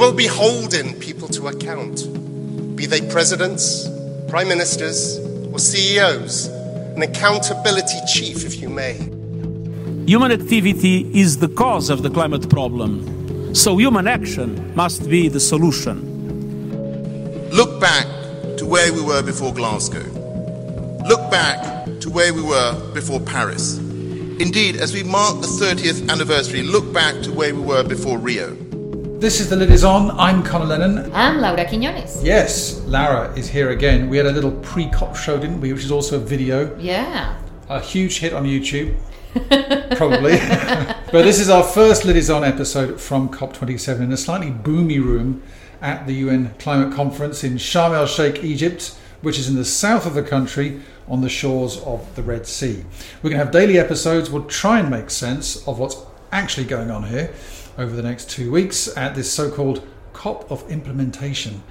We will be holding people to account, be they presidents, prime ministers, or CEOs, an accountability chief, if you may. Human activity is the cause of the climate problem, so human action must be the solution. Look back to where we were before Glasgow. Look back to where we were before Paris. Indeed, as we mark the 30th anniversary, look back to where we were before Rio. This is The Lid Is On. I'm Conor Lennon. I'm Laura Quiñones. Yes, Laura is here again. We had a little pre COP show, didn't we? Which is also a video. Yeah. A huge hit on YouTube. Probably. but this is our first Lid Is On episode from COP27 in a slightly boomy room at the UN Climate Conference in Sharm el Sheikh, Egypt, which is in the south of the country on the shores of the Red Sea. We're going to have daily episodes. We'll try and make sense of what's actually going on here over the next two weeks at this so called COP of implementation.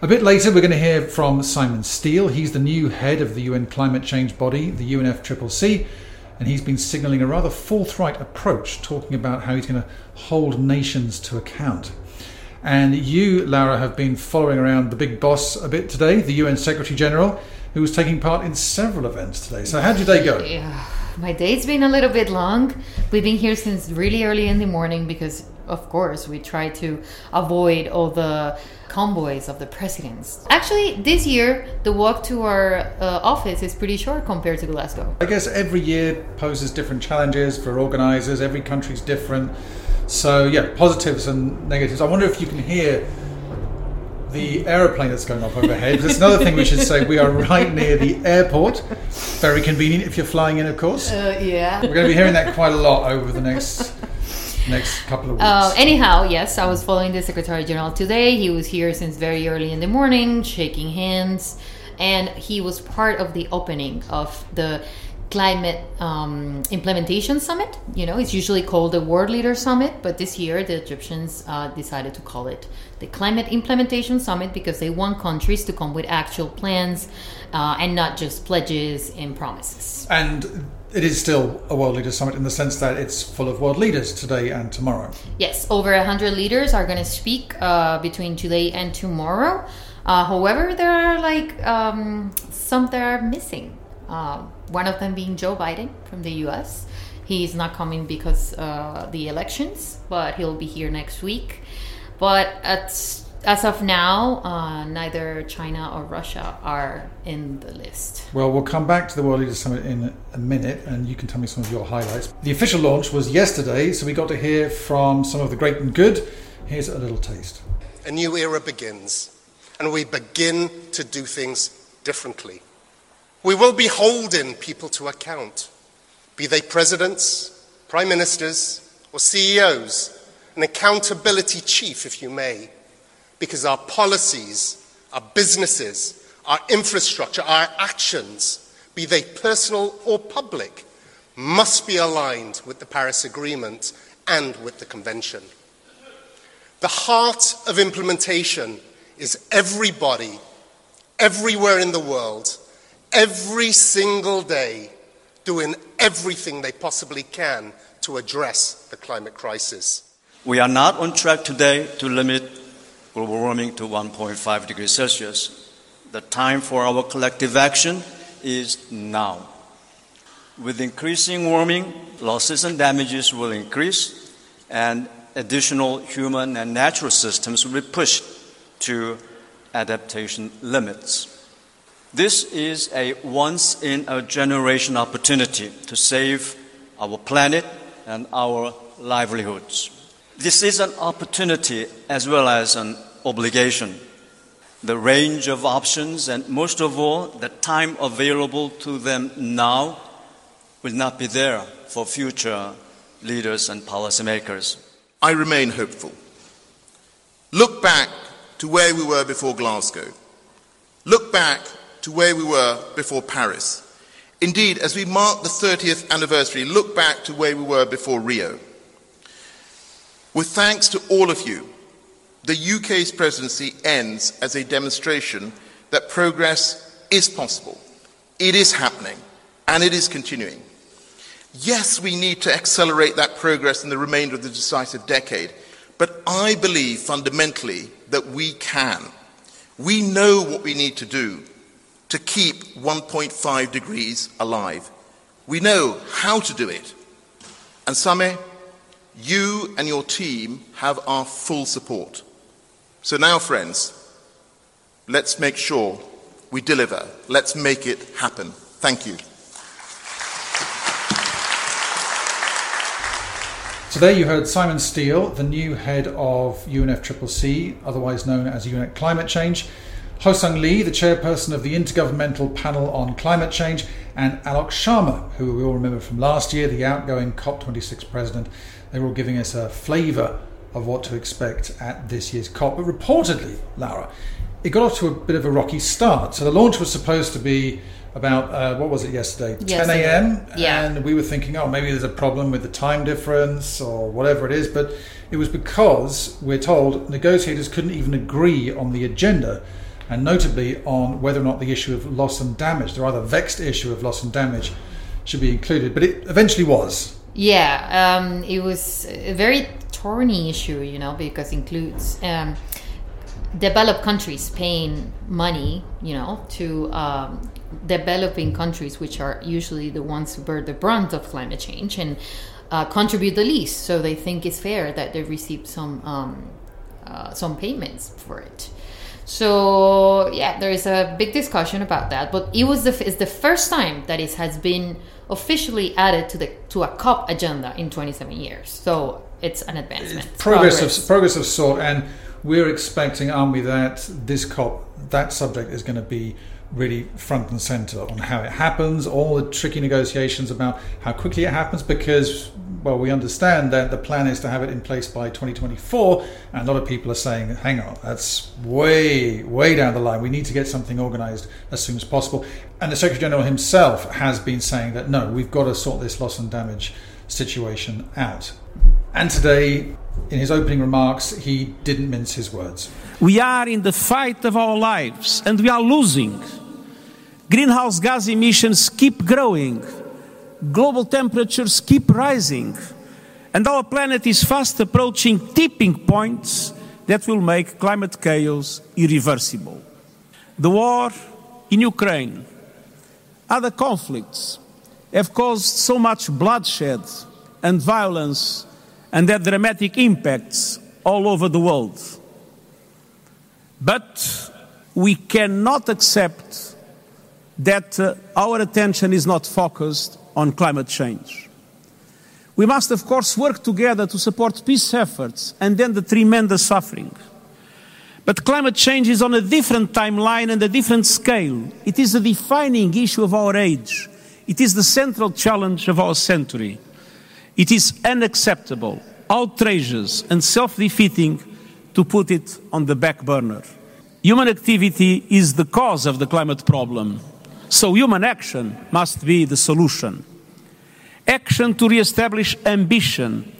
A bit later, we're going to hear from Simon Stiell. He's the new head of the UN climate change body, the UNFCCC, and he's been signalling a rather forthright approach, talking about how he's going to hold nations to account. And you, Laura, have been following around the big boss a bit today, the UN Secretary General who was taking part in several events today. So, how did your day go? Yeah, my day's been a little bit long. We've been here since really early in the morning because, of course, we try to avoid all the convoys of the presidents. Actually, this year, the walk to our uh, office is pretty short compared to Glasgow. I guess every year poses different challenges for organisers, every country's different. So, yeah, positives and negatives. I wonder if you can hear the aeroplane that's going off overhead. That's another thing we should say. We are right near the airport. Very convenient if you're flying in, of course. Uh, yeah. We're going to be hearing that quite a lot over the next next couple of weeks. Uh, anyhow, yes, I was following the Secretary General today. He was here since very early in the morning, shaking hands, and he was part of the opening of the climate um, implementation summit. You know, it's usually called the World Leader Summit, but this year the Egyptians uh, decided to call it the Climate Implementation Summit because they want countries to come with actual plans uh, and not just pledges and promises. And it is still a world leaders summit in the sense that it's full of world leaders today and tomorrow. Yes, over 100 leaders are going to speak uh, between today and tomorrow. Uh, however, there are like um, some that are missing. Uh, one of them being Joe Biden from the US. He's not coming because uh, the elections, but he'll be here next week. But at, as of now, uh, neither China or Russia are in the list. Well, we'll come back to the World Leaders Summit in a minute, and you can tell me some of your highlights. The official launch was yesterday, so we got to hear from some of the great and good. Here's a little taste. A new era begins, and we begin to do things differently. We will be holding people to account, be they presidents, prime ministers, or CEOs, an accountability chief, if you may, because our policies, our businesses, our infrastructure, our actions, be they personal or public, must be aligned with the Paris Agreement and with the Convention. The heart of implementation is everybody, everywhere in the world, every single day doing everything they possibly can to address the climate crisis. We are not on track today to limit global warming to 1.5 degrees Celsius. The time for our collective action is now. With increasing warming, losses and damages will increase, and additional human and natural systems will be pushed to adaptation limits. This is a once in a generation opportunity to save our planet and our livelihoods. This is an opportunity as well as an obligation. The range of options and most of all, the time available to them now will not be there for future leaders and policymakers. I remain hopeful. Look back to where we were before Glasgow. Look back to where we were before Paris. Indeed, as we mark the 30th anniversary, look back to where we were before Rio. With thanks to all of you, the UK's presidency ends as a demonstration that progress is possible, it is happening, and it is continuing. Yes, we need to accelerate that progress in the remainder of the decisive decade, But I believe fundamentally that we can. We know what we need to do to keep 1.5 degrees alive. We know how to do it. And Sameh, you and your team have our full support. So now, friends, let's make sure we deliver. Let's make it happen. Thank you. Today you heard Simon Stiell, the new head of UNFCCC, otherwise known as UN Climate Change, Hoesung Lee, the chairperson of the Intergovernmental Panel on Climate Change, and Alok Sharma, who we all remember from last year, the outgoing COP26 president. They were all giving us a flavour of what to expect at this year's COP. But reportedly, Laura, it got off to a bit of a rocky start. So the launch was supposed to be about uh, what was it yesterday 10 a.m Yeah. and we were thinking oh maybe there's a problem with the time difference or whatever it is but it was because we're told negotiators couldn't even agree on the agenda and notably on whether or not the issue of loss and damage the rather vexed issue of loss and damage should be included but it eventually was Yeah, um, it was a very thorny issue, you know, because includes um, developed countries paying money, you know, to um, developing countries, which are usually the ones who bear the brunt of climate change and uh, contribute the least. So they think it's fair that they receive some um, uh, some payments for it. So yeah, there is a big discussion about that. But it was the it's the first time that it has been officially added to the to a COP agenda in 27 years. So it's an advancement. It's progress, of progress. of sort and we're expecting aren't we that this cop that subject is going to be really front and center on how it happens all the tricky negotiations about how quickly it happens because well we understand that the plan is to have it in place by 2024 and a lot of people are saying hang on that's way way down the line. We need to get something organized as soon as possible. And the secretary general himself has been saying that no we've got to sort this loss and damage situation out and today in his opening remarks, he didn't mince his words. We are in the fight of our lives and we are losing. Greenhouse gas emissions keep growing, global temperatures keep rising, and our planet is fast approaching tipping points that will make climate chaos irreversible. The war in Ukraine, other conflicts have caused so much bloodshed and violence and had dramatic impacts all over the world. But we cannot accept that uh, our attention is not focused on climate change. We must, of course, work together to support peace efforts and end the tremendous suffering. But climate change is on a different timeline and a different scale. It is a defining issue of our age. It is the central challenge of our century. It is unacceptable, outrageous, and self defeating to put it on the back burner. Human activity is the cause of the climate problem, so human action must be the solution. Action to re establish ambition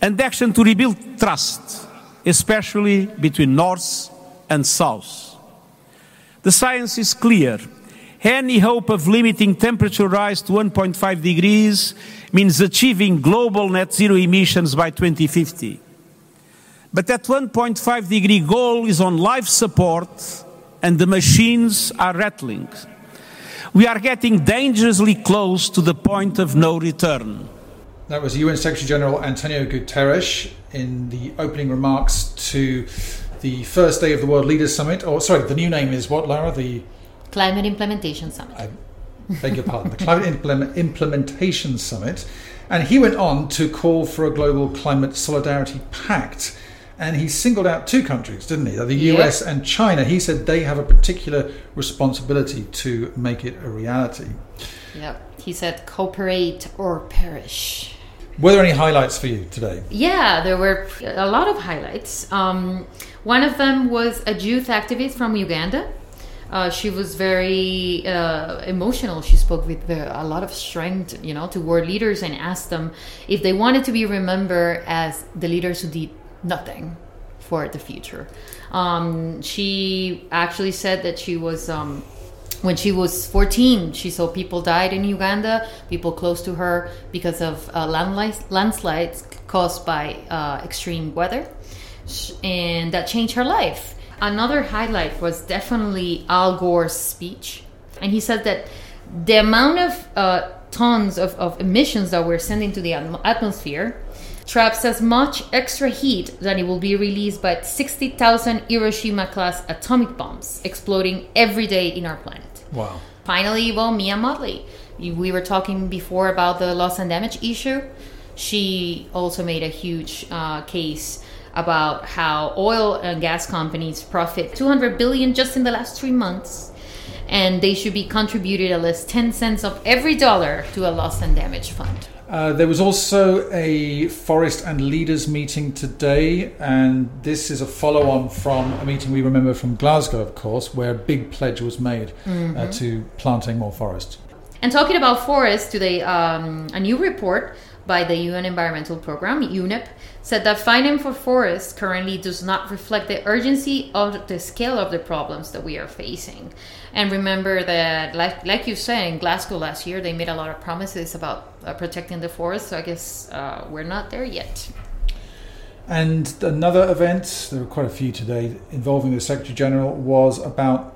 and action to rebuild trust, especially between North and South. The science is clear. Any hope of limiting temperature rise to 1.5 degrees means achieving global net zero emissions by 2050. But that 1.5 degree goal is on life support and the machines are rattling. We are getting dangerously close to the point of no return. That was UN Secretary General Antonio Guterres in the opening remarks to the first day of the World Leaders Summit. Or, sorry, the new name is what, Lara? The Climate Implementation Summit. I beg your pardon, the Climate Implement- Implementation Summit. And he went on to call for a global climate solidarity pact. And he singled out two countries, didn't he? The US and China. He said they have a particular responsibility to make it a reality. Yep. He said, cooperate or perish. Were there any highlights for you today? Yeah, there were a lot of highlights. Um, one of them was a youth activist from Uganda. Uh, she was very uh, emotional. She spoke with a lot of strength, you know, to world leaders and asked them if they wanted to be remembered as the leaders who did nothing for the future. Um, she actually said that she was um, when she was 14, she saw people died in Uganda, people close to her because of uh, landslides caused by uh, extreme weather, and that changed her life. Another highlight was definitely Al Gore's speech, and he said that the amount of uh, tons of, of emissions that we're sending to the atmosphere traps as much extra heat that it will be released by 60,000 Hiroshima class atomic bombs exploding every day in our planet. Wow. Finally, well, Mia Mottley. We were talking before about the loss and damage issue. She also made a huge uh, case about how oil and gas companies profit 200 billion just in the last three months and they should be contributed at least 10 cents of every dollar to a loss and damage fund. Uh, there was also a forest and leaders meeting today, and this is a follow on from a meeting we remember from Glasgow, of course, where a big pledge was made uh, mm-hmm. uh, to planting more forest. And talking about forests today, um, a new report by the UN Environmental Programme, UNEP, said that funding for forests currently does not reflect the urgency of the scale of the problems that we are facing. And remember that, like, like you said, in Glasgow last year, they made a lot of promises about uh, protecting the forest. So I guess uh, we're not there yet. And another event, there were quite a few today, involving the Secretary General, was about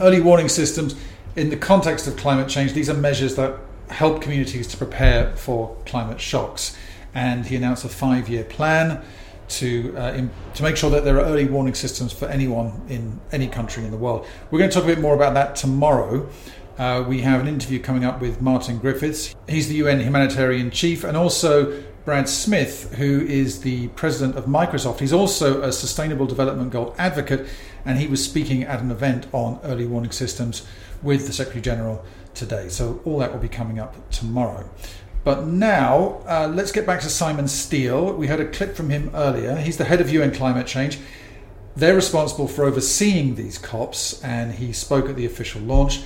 early warning systems in the context of climate change. These are measures that help communities to prepare for climate shocks and he announced a five-year plan to uh, in, to make sure that there are early warning systems for anyone in any country in the world. We're going to talk a bit more about that tomorrow. Uh, we have an interview coming up with Martin Griffiths. He's the UN humanitarian chief, and also Brad Smith, who is the president of Microsoft. He's also a sustainable development goal advocate, and he was speaking at an event on early warning systems with the Secretary General today. So all that will be coming up tomorrow. But now, uh, let's get back to Simon Stiell. We heard a clip from him earlier. He's the head of UN Climate Change. They're responsible for overseeing these COPs, and he spoke at the official launch.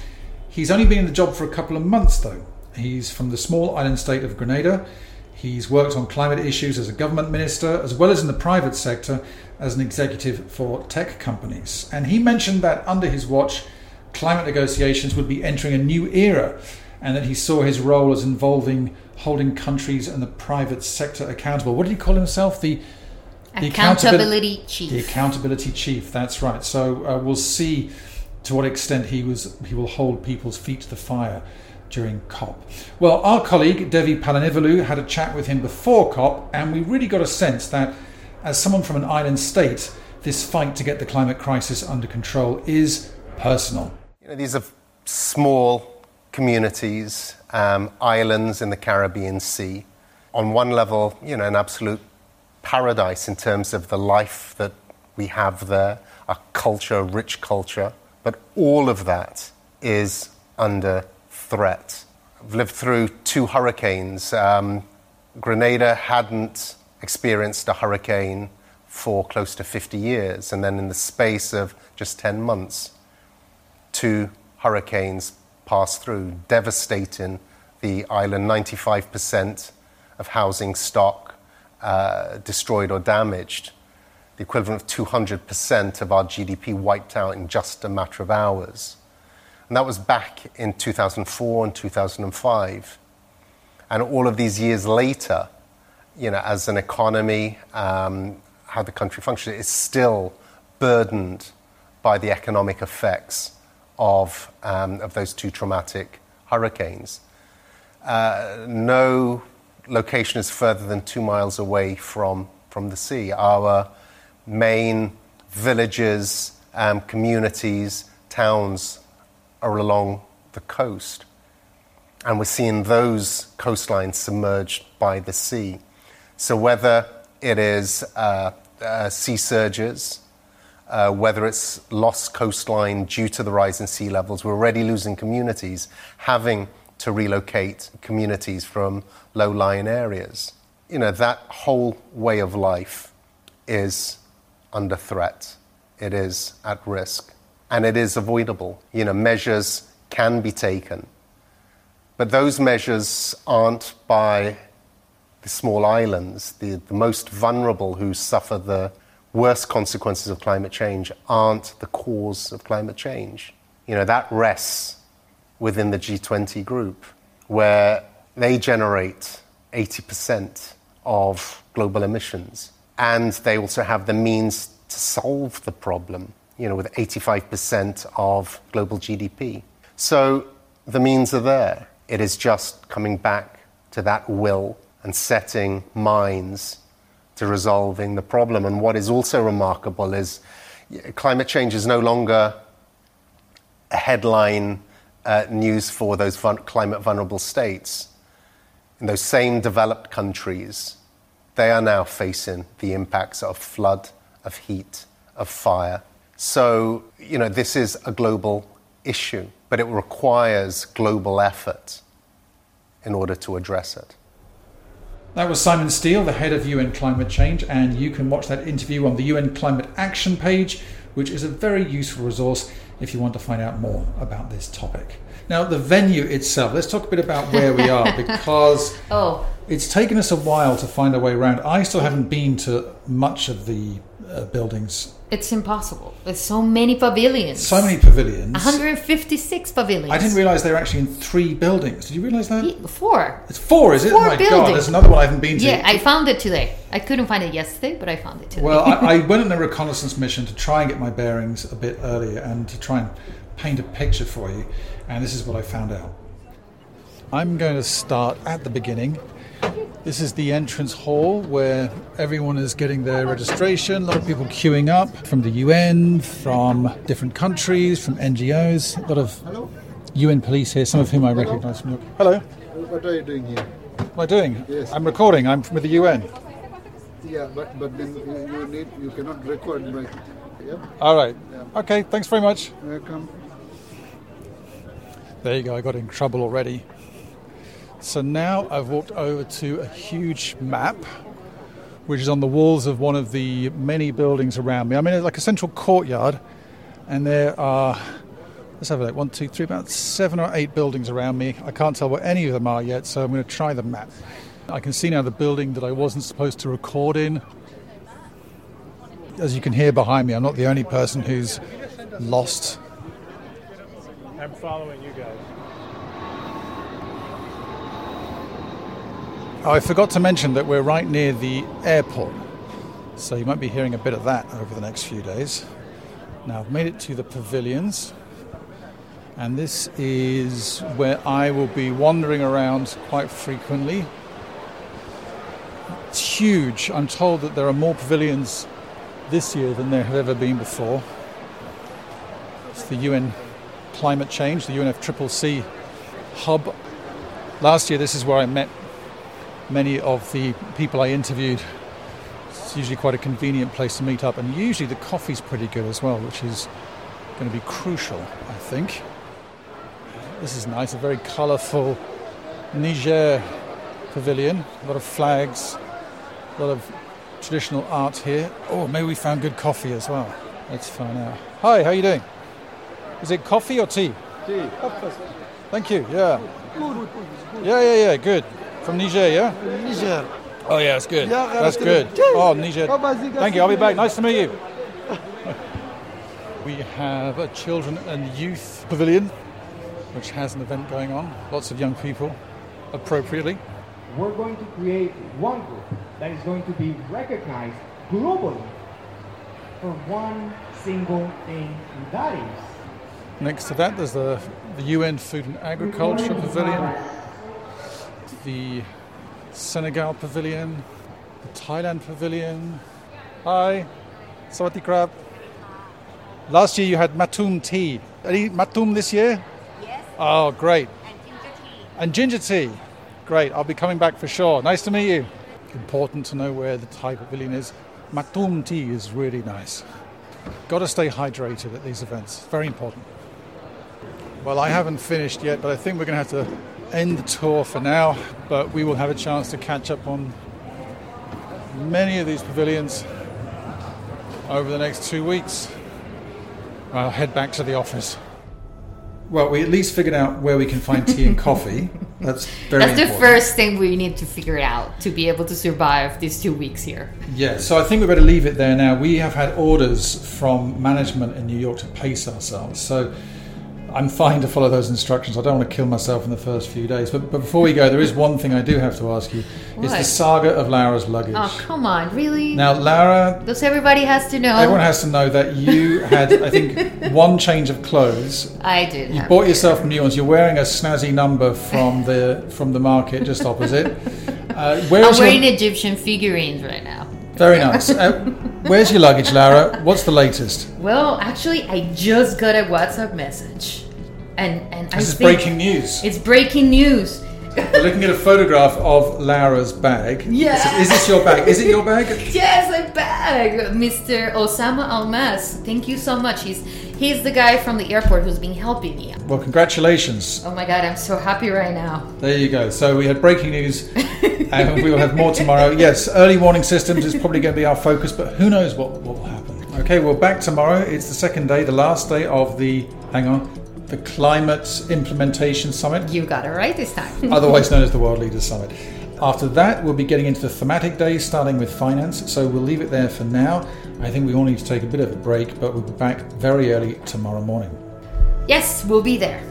He's only been in the job for a couple of months, though. He's from the small island state of Grenada. He's worked on climate issues as a government minister, as well as in the private sector as an executive for tech companies. And he mentioned that under his watch, climate negotiations would be entering a new era, and that he saw his role as involving holding countries and the private sector accountable. What did he call himself? The, the accountability chief. The accountability chief. That's right. So uh, we'll see to what extent he was he will hold people's feet to the fire during COP. Well, our colleague Devi Palanivelu had a chat with him before COP, and we really got a sense that, as someone from an island state, this fight to get the climate crisis under control is personal. You know, these are small communities um, islands in the Caribbean Sea. On one level, you know, an absolute paradise in terms of the life that we have there, a culture, rich culture. But all of that is under threat. I've lived through two hurricanes. Um, Grenada hadn't experienced a hurricane for close to 50 years, and then in the space of just 10 months, two hurricanes passed through, devastating the island. 95% of housing stock uh, destroyed or damaged, the equivalent of 200% of our GDP wiped out in just a matter of hours. And that was back in 2004 and 2005. And all of these years later, you know, as an economy, um, how the country functions, is still burdened by the economic effects of, um, of those two traumatic hurricanes. Uh, no location is further than two miles away from, from the sea. Our main villages, um, communities, towns are along the coast. And we're seeing those coastlines submerged by the sea. So, whether it is uh, uh, sea surges, uh, whether it's lost coastline due to the rise in sea levels. We're already losing communities, having to relocate communities from low lying areas. You know, that whole way of life is under threat, it is at risk, and it is avoidable. You know, measures can be taken, but those measures aren't by the small islands, the, the most vulnerable who suffer the worst consequences of climate change aren't the cause of climate change. You know, that rests within the G20 group, where they generate 80% of global emissions. And they also have the means to solve the problem, you know, with 85% of global GDP. So the means are there. It is just coming back to that will and setting minds to resolving the problem. And what is also remarkable is climate change is no longer a headline uh, news for those vul- climate vulnerable states. In those same developed countries, they are now facing the impacts of flood, of heat, of fire. So, you know, this is a global issue, but it requires global effort in order to address it. That was Simon Stiell, the head of UN Climate Change, and you can watch that interview on the UN Climate Action page, which is a very useful resource if you want to find out more about this topic. Now, the venue itself, let's talk a bit about where we are because Oh, it's taken us a while to find our way around. I still haven't been to much of the uh, buildings, it's impossible. There's so many pavilions. so many pavilions. 156 pavilions. I didn't realize they were actually in three buildings. Did you realize that? Yeah, Four. It's four, is it? Four oh my god, buildings. there's another one I haven't been to. Yeah, I found it today. I couldn't find it yesterday, but I found it today. Well, I, I went on a reconnaissance mission to try and get my bearings a bit earlier and to try and paint a picture for you, and this is what I found out. I'm going to start at the beginning. This is the entrance hall where everyone is getting their registration. A lot of people queuing up from the UN, from different countries, from NGOs. A lot of UN police here, some of whom I recognise from your. Hello, What are you doing here? what am I doing? Yes. I'm recording. I'm with the UN. Yeah, but but then you, need you cannot record right. Yeah, All right. Okay, thanks very much. welcome. There you go, I got in trouble already. So now I've walked over to a huge map, which is on the walls of one of the many buildings around me. I'm in like a central courtyard, and there are, let's have a look, one, two, three, about seven or eight buildings around me. I can't tell what any of them are yet, so I'm going to try the map. I can see now the building that I wasn't supposed to record in. As you can hear behind me, I'm not the only person who's lost I'm following you guys. Oh, I forgot to mention that we're right near the airport, so you might be hearing a bit of that over the next few days. Now, I've made it to the pavilions, and this is where I will be wandering around quite frequently. It's huge. I'm told that there are more pavilions this year than there have ever been before. It's the UN Climate Change, the UNFCCC hub. Last year, this is where I met many of the people I interviewed. It's usually quite a convenient place to meet up, and usually the coffee's pretty good as well, which is going to be crucial, I think. This is nice, a very colourful Niger pavilion, a lot of flags, a lot of traditional art here. Oh, maybe we found good coffee as well. Let's find out. Hi, how are you doing? Is it coffee or tea? Tea. Thank you. Yeah. Yeah, yeah, yeah. Good. From Niger, yeah. Niger. Oh yeah, that's good. Yeah, that's that's good. good. Oh, Niger. Thank you. I'll be back. Nice to meet you. we have a children and youth pavilion, which has an event going on. Lots of young people, appropriately. we're going to create one group that is going to be recognized globally for one single thing, and that is Next to that, there's the, the UN Food and Agriculture Pavilion, the Senegal Pavilion, the Thailand Pavilion. Hi, Sawadee Krab. Last year you had Matum tea. Any Matum this year? Yes, Oh, great. and ginger tea. And ginger tea. Great, I'll be coming back for sure. Nice to meet you. Important to know where the Thai pavilion is. Matum tea is really nice. Got to stay hydrated at these events. Very important. Well, I haven't finished yet, but I think we're going to have to end the tour for now. But we will have a chance to catch up on many of these pavilions over the next two weeks. I'll head back to the office. Well, we at least figured out where we can find tea and coffee. That's very That's the important. first thing we need to figure out to be able to survive these two weeks here. Yeah, so I think we better leave it there now. We have had orders from management in New York to pace ourselves. So I'm fine to follow those instructions. I don't want to kill myself in the first few days. But, but before we go, there is one thing I do have to ask you. It's the saga of Laura's luggage. Oh, come on, really? Now, Laura, Does everybody has to know? everyone has to know that you had, I think, one change of clothes. I did. You bought yourself new ones. You're wearing a snazzy number from the from the market just opposite. Uh, where I'm is your- wearing Egyptian figurines right now. Very nice. Uh, where's your luggage, Lara? What's the latest? Well, actually, I just got a WhatsApp message, and and I This is think breaking news. It's breaking news. We're looking at a photograph of Lara's bag. Yes. Is, is this your bag? Is it your bag? Yes, a bag, Mr. Osama Almas. Thank you so much. He's he's the guy from the airport who's been helping me. Well, congratulations. Oh my god, I'm so happy right now. There you go. So we had breaking news, and we will have more tomorrow. Yes, early warning systems is probably going to be our focus, but who knows what, what will happen. Okay, we're back tomorrow. It's the second day, the last day of the, hang on, the Climate Implementation Summit, You got it right this time. otherwise known as the World Leaders Summit. After that, we'll be getting into the thematic days, starting with finance. So we'll leave it there for now. I think we all need to take a bit of a break, but we'll be back very early tomorrow morning. yes, we'll be there.